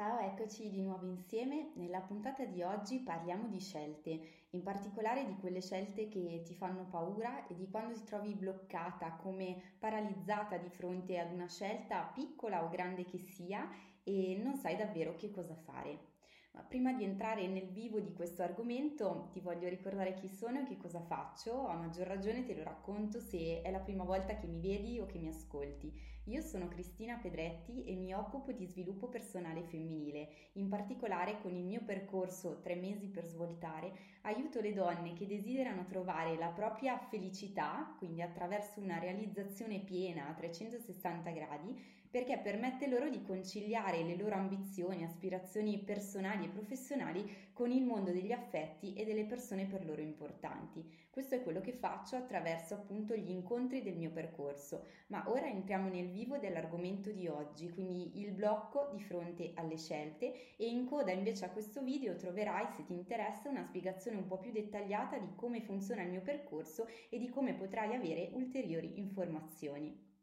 Ciao, eccoci di nuovo insieme. Nella puntata di oggi parliamo di scelte, in particolare di quelle scelte che ti fanno paura e di quando ti trovi bloccata, come paralizzata di fronte ad una scelta piccola o grande che sia e non sai davvero che cosa fare. Ma prima di entrare nel vivo di questo argomento ti voglio ricordare chi sono e che cosa faccio, a maggior ragione te lo racconto se è la prima volta che mi vedi o che mi ascolti. Io sono Cristina Pedretti e mi occupo di sviluppo personale femminile, in particolare con il mio percorso Tre mesi per svoltare, aiuto le donne che desiderano trovare la propria felicità, quindi attraverso una realizzazione piena a 360 gradi, perché permette loro di conciliare le loro ambizioni, aspirazioni personali e professionali con il mondo degli affetti e delle persone per loro importanti. Questo è quello che faccio attraverso appunto gli incontri del mio percorso. Ma ora entriamo nel vivo dell'argomento di oggi, quindi il blocco di fronte alle scelte e in coda invece a questo video troverai, se ti interessa, una spiegazione un po' più dettagliata di come funziona il mio percorso e di come potrai avere ulteriori informazioni.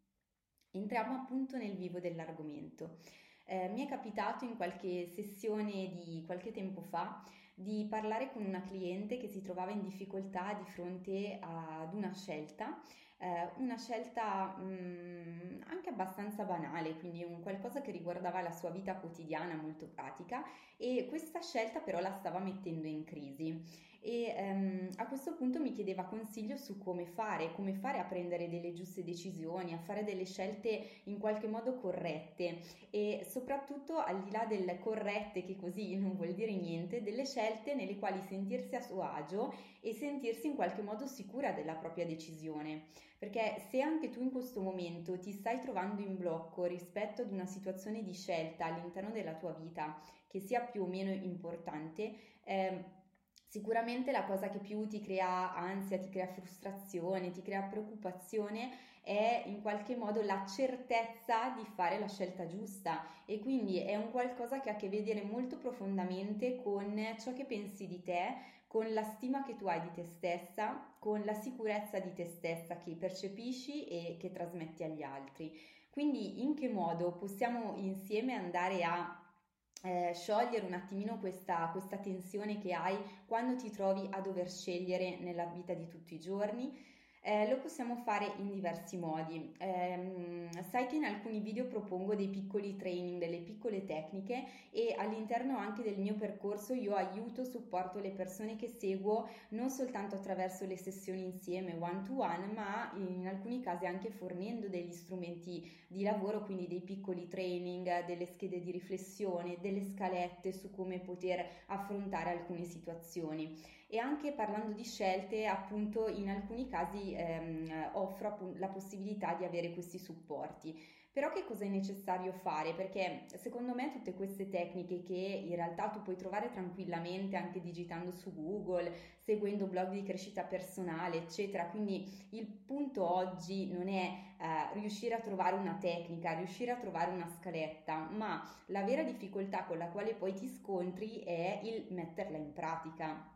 Entriamo appunto nel vivo dell'argomento. Eh, mi è capitato in qualche sessione di qualche tempo fa di parlare con una cliente che si trovava in difficoltà di fronte ad una scelta, eh, una scelta mh, mm, anche abbastanza banale, quindi un qualcosa che riguardava la sua vita quotidiana molto pratica e questa scelta però la stava mettendo in crisi e ehm, a questo punto mi chiedeva consiglio su come fare, come fare a prendere delle giuste decisioni, a fare delle scelte in qualche modo corrette e soprattutto al di là del corrette che così non vuol dire niente, delle scelte nelle quali sentirsi a suo agio e sentirsi in qualche modo sicura della propria decisione. Perché se anche tu in questo momento ti stai trovando in blocco rispetto ad una situazione di scelta all'interno della tua vita che sia più o meno importante, eh, Sicuramente la cosa che più ti crea ansia, ti crea frustrazione, ti crea preoccupazione è in qualche modo la certezza di fare la scelta giusta e quindi è un qualcosa che ha a che vedere molto profondamente con ciò che pensi di te, con la stima che tu hai di te stessa, con la sicurezza di te stessa che percepisci e che trasmetti agli altri. Quindi in che modo possiamo insieme andare a eh, sciogliere un attimino questa, questa tensione che hai quando ti trovi a dover scegliere nella vita di tutti i giorni eh, lo possiamo fare in diversi modi. Eh, sai che in alcuni video propongo dei piccoli training, delle piccole tecniche e all'interno anche del mio percorso io aiuto, supporto le persone che seguo non soltanto attraverso le sessioni insieme one to one, ma in alcuni casi anche fornendo degli strumenti di lavoro, quindi dei piccoli training, delle schede di riflessione, delle scalette su come poter affrontare alcune situazioni. E anche parlando di scelte, appunto in alcuni casi ehm, offro la possibilità di avere questi supporti. Però che cosa è necessario fare? Perché secondo me tutte queste tecniche che in realtà tu puoi trovare tranquillamente anche digitando su Google, seguendo blog di crescita personale, eccetera. Quindi il punto oggi non è eh, riuscire a trovare una tecnica, riuscire a trovare una scaletta, ma la vera difficoltà con la quale poi ti scontri è il metterla in pratica.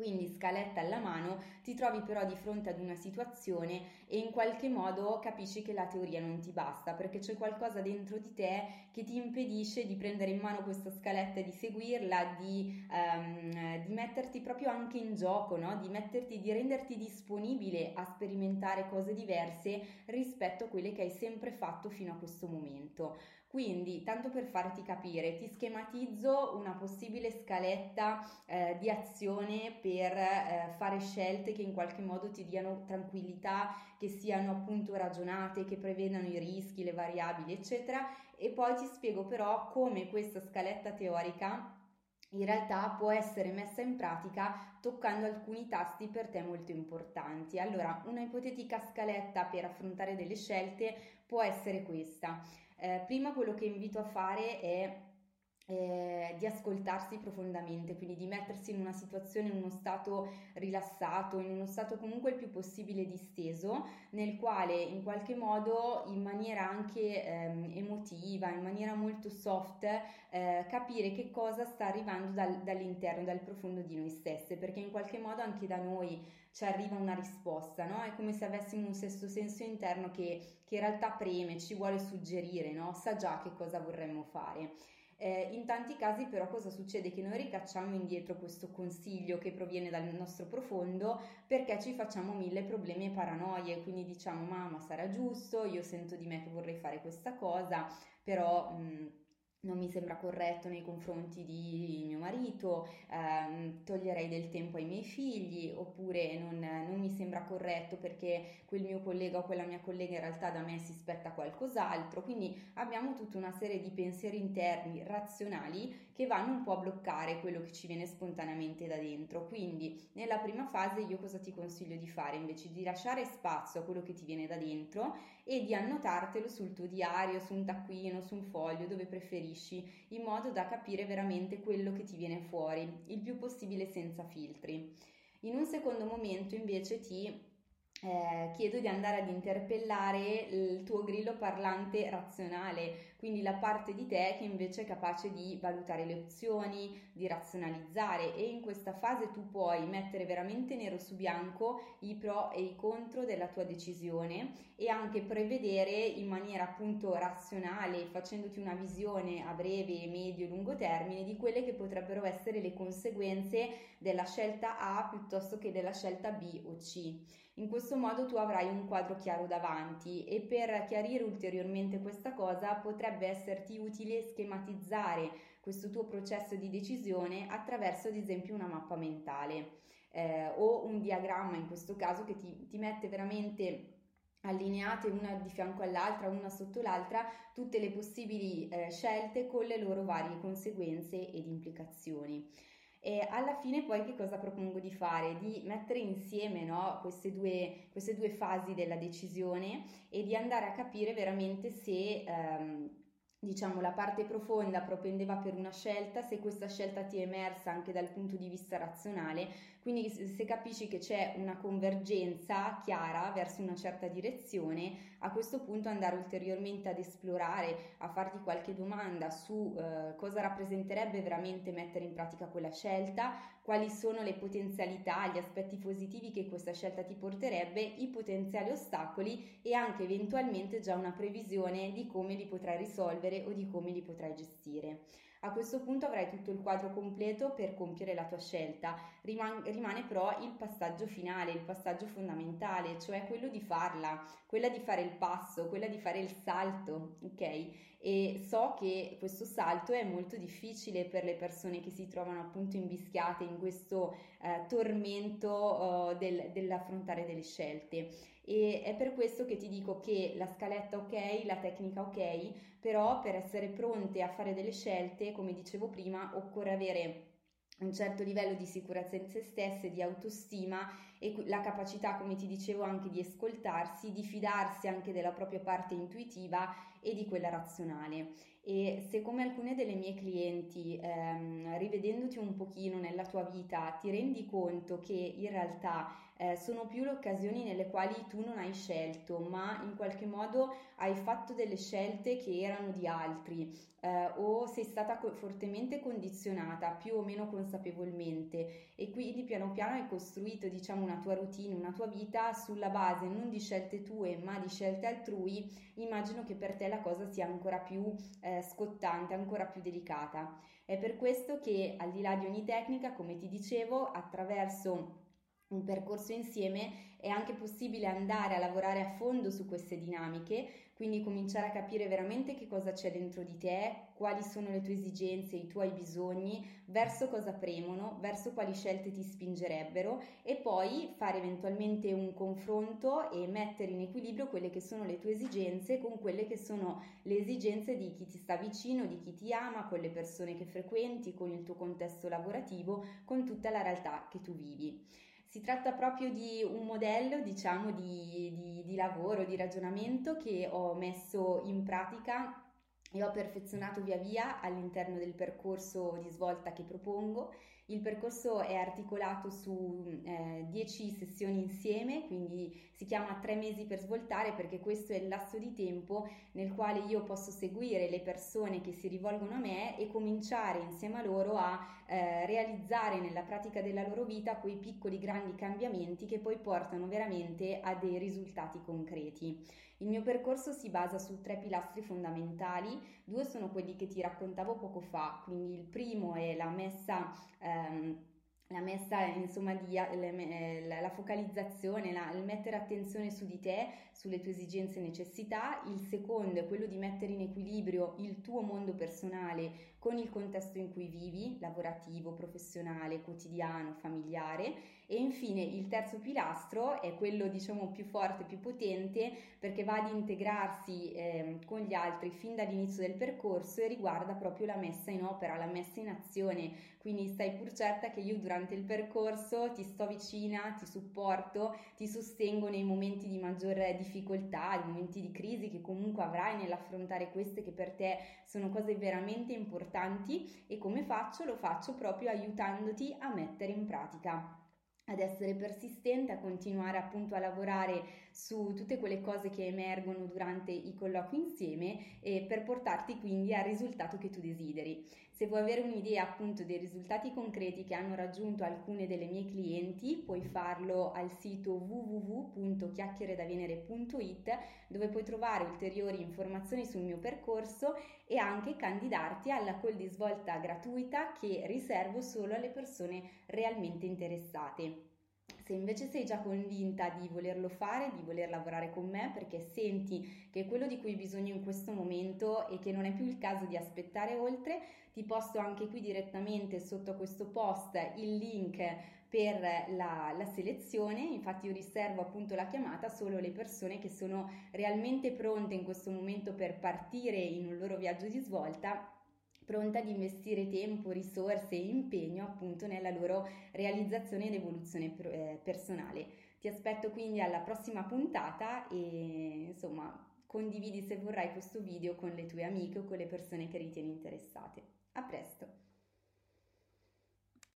Quindi scaletta alla mano, ti trovi però di fronte ad una situazione e in qualche modo capisci che la teoria non ti basta perché c'è qualcosa dentro di te che ti impedisce di prendere in mano questa scaletta e di seguirla, di, um, di metterti proprio anche in gioco, no? di, metterti, di renderti disponibile a sperimentare cose diverse rispetto a quelle che hai sempre fatto fino a questo momento. Quindi, tanto per farti capire, ti schematizzo una possibile scaletta eh, di azione per eh, fare scelte che in qualche modo ti diano tranquillità, che siano appunto ragionate, che prevedano i rischi, le variabili, eccetera. E poi ti spiego però come questa scaletta teorica in realtà può essere messa in pratica toccando alcuni tasti per te molto importanti. Allora, una ipotetica scaletta per affrontare delle scelte può essere questa. Eh, prima quello che invito a fare è eh, di ascoltarsi profondamente, quindi di mettersi in una situazione, in uno stato rilassato, in uno stato comunque il più possibile disteso, nel quale in qualche modo, in maniera anche ehm, emotiva, in maniera molto soft, eh, capire che cosa sta arrivando dal, dall'interno, dal profondo di noi stesse, perché in qualche modo anche da noi ci arriva una risposta, no? È come se avessimo un sesto senso interno che, che in realtà preme, ci vuole suggerire, no? Sa già che cosa vorremmo fare. Eh, in tanti casi però cosa succede? Che noi ricacciamo indietro questo consiglio che proviene dal nostro profondo perché ci facciamo mille problemi e paranoie, quindi diciamo mamma sarà giusto, io sento di me che vorrei fare questa cosa, però... Mh, non mi sembra corretto nei confronti di mio marito, ehm, toglierei del tempo ai miei figli, oppure non, non, mi sembra corretto perché quel mio collega o quella mia collega in realtà da me si spetta qualcos'altro. Quindi abbiamo tutta una serie di pensieri interni razionali che vanno un po' a bloccare quello che ci viene spontaneamente da dentro. Quindi nella prima fase io cosa ti consiglio di fare? Invece di lasciare spazio a quello che ti viene da dentro e di annotartelo sul tuo diario, su un taccuino, su un foglio, dove preferisci, in modo da capire veramente quello che ti viene fuori, il più possibile senza filtri. In un secondo momento invece ti eh, chiedo di andare ad interpellare il tuo grillo parlante razionale, quindi la parte di te che invece è capace di valutare le opzioni, di razionalizzare e in questa fase tu puoi mettere veramente nero su bianco i pro e i contro della tua decisione e anche prevedere in maniera appunto razionale, facendoti una visione a breve, medio e lungo termine di quelle che potrebbero essere le conseguenze della scelta A piuttosto che della scelta B o C. In questo modo tu avrai un quadro chiaro davanti e per chiarire ulteriormente questa cosa potrebbe esserti utile schematizzare questo tuo processo di decisione attraverso ad esempio una mappa mentale eh, o un diagramma in questo caso che ti, ti mette veramente allineate una di fianco all'altra, una sotto l'altra, tutte le possibili eh, scelte con le loro varie conseguenze ed implicazioni. E alla fine poi che cosa propongo di fare? Di mettere insieme no, queste, due, queste, due, fasi della decisione e di andare a capire veramente se ehm, diciamo la parte profonda propendeva per una scelta, se questa scelta ti è emersa anche dal punto di vista razionale, quindi se capisci che c'è una convergenza chiara verso una certa direzione, a questo punto andare ulteriormente ad esplorare, a farti qualche domanda su eh, cosa rappresenterebbe veramente mettere in pratica quella scelta, quali sono le potenzialità, gli aspetti positivi che questa scelta ti porterebbe, i potenziali ostacoli e anche eventualmente già una previsione di come li potrai risolvere o di come li potrai gestire. A questo punto avrai tutto il quadro completo per compiere la tua scelta. Riman- rimane però il passaggio finale, il passaggio fondamentale, cioè quello di farla, quella di fare il passo, quella di fare il salto, ok? E so che questo salto è molto difficile per le persone che si trovano appunto invischiate in questo eh, tormento uh, del, dell'affrontare delle scelte e è per questo che ti dico che la scaletta ok, la tecnica ok, però per essere pronte a fare delle scelte, come dicevo prima, occorre avere un certo livello di sicurezza in se stesse, di autostima e la capacità, come ti dicevo, anche di ascoltarsi, di fidarsi anche della propria parte intuitiva e di quella razionale. E se come alcune delle mie clienti, ehm, rivedendoti un pochino nella tua vita, ti rendi conto che in realtà eh, sono più le occasioni nelle quali tu non hai scelto, ma in qualche modo hai fatto delle scelte che erano di altri eh, o sei stata co- fortemente condizionata più o meno consapevolmente e quindi piano piano hai costruito diciamo una tua routine, una tua vita sulla base non di scelte tue ma di scelte altrui, immagino che per te la cosa sia ancora più eh, scottante, ancora più delicata. È per questo che al di là di ogni tecnica, come ti dicevo, attraverso un percorso insieme è anche possibile andare a lavorare a fondo su queste dinamiche, quindi cominciare a capire veramente che cosa c'è dentro di te, quali sono le tue esigenze, i tuoi bisogni, verso cosa premono, verso quali scelte ti spingerebbero e poi fare eventualmente un confronto e mettere in equilibrio quelle che sono le tue esigenze con quelle che sono le esigenze di chi ti sta vicino, di chi ti ama, con le persone che frequenti, con il tuo contesto lavorativo, con tutta la realtà che tu vivi. Si tratta proprio di un modello, diciamo, di, di, di lavoro, di ragionamento che ho messo in pratica e ho perfezionato via via all'interno del percorso di svolta che propongo il percorso è articolato su 10 eh, sessioni insieme, quindi si chiama tre mesi per svoltare perché questo è il lasso di tempo nel quale io posso seguire le persone che si rivolgono a me e cominciare insieme a loro a eh, realizzare nella pratica della loro vita quei piccoli grandi cambiamenti che poi portano veramente a dei risultati concreti. Il mio percorso si basa su tre pilastri fondamentali, due sono quelli che ti raccontavo poco fa, quindi il primo è la messa... Ehm, la messa insomma di le, la, la, focalizzazione, la, il mettere attenzione su di te, sulle tue esigenze e necessità, il secondo è quello di mettere in equilibrio il tuo mondo personale con il contesto in cui vivi, lavorativo, professionale, quotidiano, familiare e infine il terzo pilastro è quello diciamo più forte, più potente perché va ad integrarsi eh, con gli altri fin dall'inizio del percorso e riguarda proprio la messa in opera, la messa in azione, quindi stai pur certa che io durante il percorso ti sto vicina, ti supporto, ti sostengo nei momenti di maggior difficoltà, nei momenti di crisi che comunque avrai nell'affrontare queste che per te sono cose veramente importanti. E come faccio? Lo faccio proprio aiutandoti a mettere in pratica ad essere persistente, a continuare appunto a lavorare su tutte quelle cose che emergono durante i colloqui insieme e per portarti quindi al risultato che tu desideri. Se vuoi avere un'idea appunto dei risultati concreti che hanno raggiunto alcune delle mie clienti, puoi farlo al sito www.chiacchieredavenere.it dove puoi trovare ulteriori informazioni sul mio percorso e anche candidarti alla call di svolta gratuita che riservo solo alle persone realmente interessate. Se invece sei già convinta di volerlo fare, di voler lavorare con me perché senti che è quello di cui hai bisogno in questo momento e che non è più il caso di aspettare oltre, ti posto anche qui direttamente sotto questo post il link per la, la, selezione, infatti io riservo appunto la chiamata solo alle persone che sono realmente pronte in questo momento per partire in un loro viaggio di svolta pronta ad investire tempo, risorse e impegno appunto nella loro realizzazione ed evoluzione eh, personale. Ti aspetto quindi alla prossima puntata e insomma condividi se vorrai questo video con le tue amiche o con le persone che ritieni interessate. A presto!